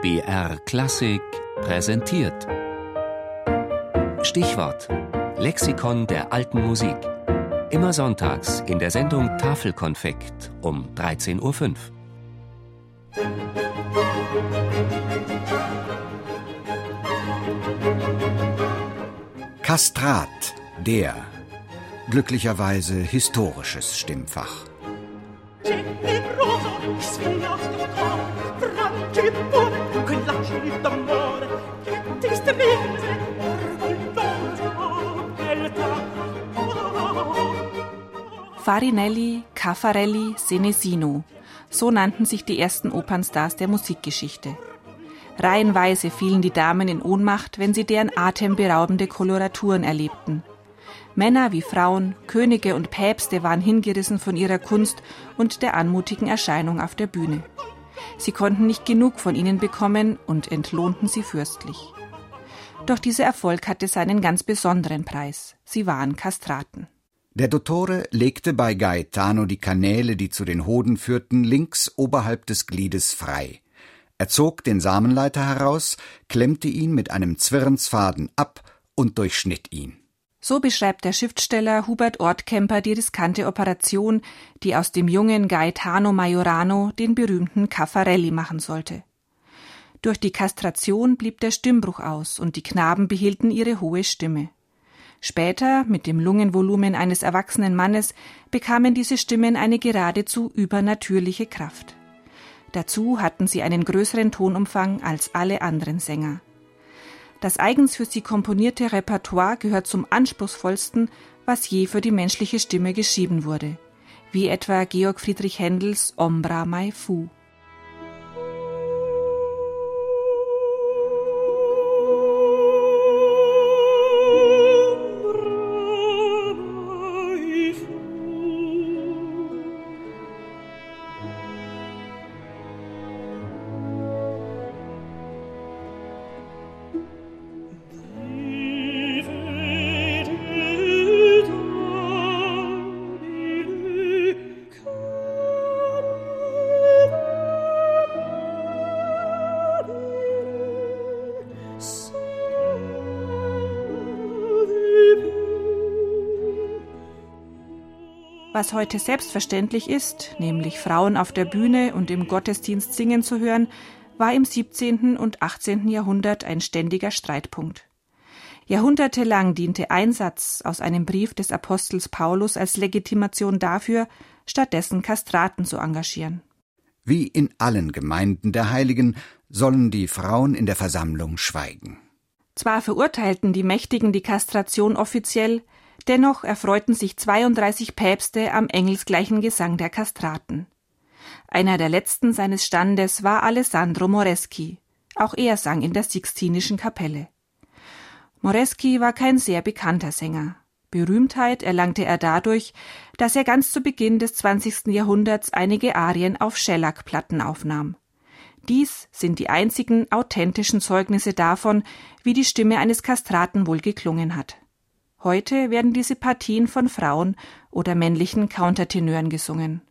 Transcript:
BR Klassik präsentiert. Stichwort: Lexikon der alten Musik. Immer sonntags in der Sendung Tafelkonfekt um 13.05 Uhr. Kastrat, der glücklicherweise historisches Stimmfach. Farinelli, Caffarelli, Senesino. So nannten sich die ersten Opernstars der Musikgeschichte. Reihenweise fielen die Damen in Ohnmacht, wenn sie deren atemberaubende Koloraturen erlebten. Männer wie Frauen, Könige und Päpste waren hingerissen von ihrer Kunst und der anmutigen Erscheinung auf der Bühne. Sie konnten nicht genug von ihnen bekommen und entlohnten sie fürstlich. Doch dieser Erfolg hatte seinen ganz besonderen Preis. Sie waren Kastraten. Der Dottore legte bei Gaetano die Kanäle, die zu den Hoden führten, links oberhalb des Gliedes frei. Er zog den Samenleiter heraus, klemmte ihn mit einem Zwirnsfaden ab und durchschnitt ihn. So beschreibt der Schriftsteller Hubert Ortkemper die riskante Operation, die aus dem jungen Gaetano Majorano den berühmten Caffarelli machen sollte. Durch die Kastration blieb der Stimmbruch aus und die Knaben behielten ihre hohe Stimme. Später, mit dem Lungenvolumen eines erwachsenen Mannes, bekamen diese Stimmen eine geradezu übernatürliche Kraft. Dazu hatten sie einen größeren Tonumfang als alle anderen Sänger. Das eigens für sie komponierte Repertoire gehört zum anspruchsvollsten, was je für die menschliche Stimme geschrieben wurde, wie etwa Georg Friedrich Händels Ombra mai fu. Was heute selbstverständlich ist, nämlich Frauen auf der Bühne und im Gottesdienst singen zu hören, war im 17. und 18. Jahrhundert ein ständiger Streitpunkt. Jahrhundertelang diente ein Satz aus einem Brief des Apostels Paulus als Legitimation dafür, stattdessen Kastraten zu engagieren. Wie in allen Gemeinden der Heiligen sollen die Frauen in der Versammlung schweigen. Zwar verurteilten die Mächtigen die Kastration offiziell, Dennoch erfreuten sich 32 Päpste am engelsgleichen Gesang der Kastraten. Einer der letzten seines Standes war Alessandro Moreschi. Auch er sang in der Sixtinischen Kapelle. Moreschi war kein sehr bekannter Sänger. Berühmtheit erlangte er dadurch, dass er ganz zu Beginn des 20. Jahrhunderts einige Arien auf Schellackplatten aufnahm. Dies sind die einzigen authentischen Zeugnisse davon, wie die Stimme eines Kastraten wohl geklungen hat. Heute werden diese Partien von Frauen oder männlichen Countertenören gesungen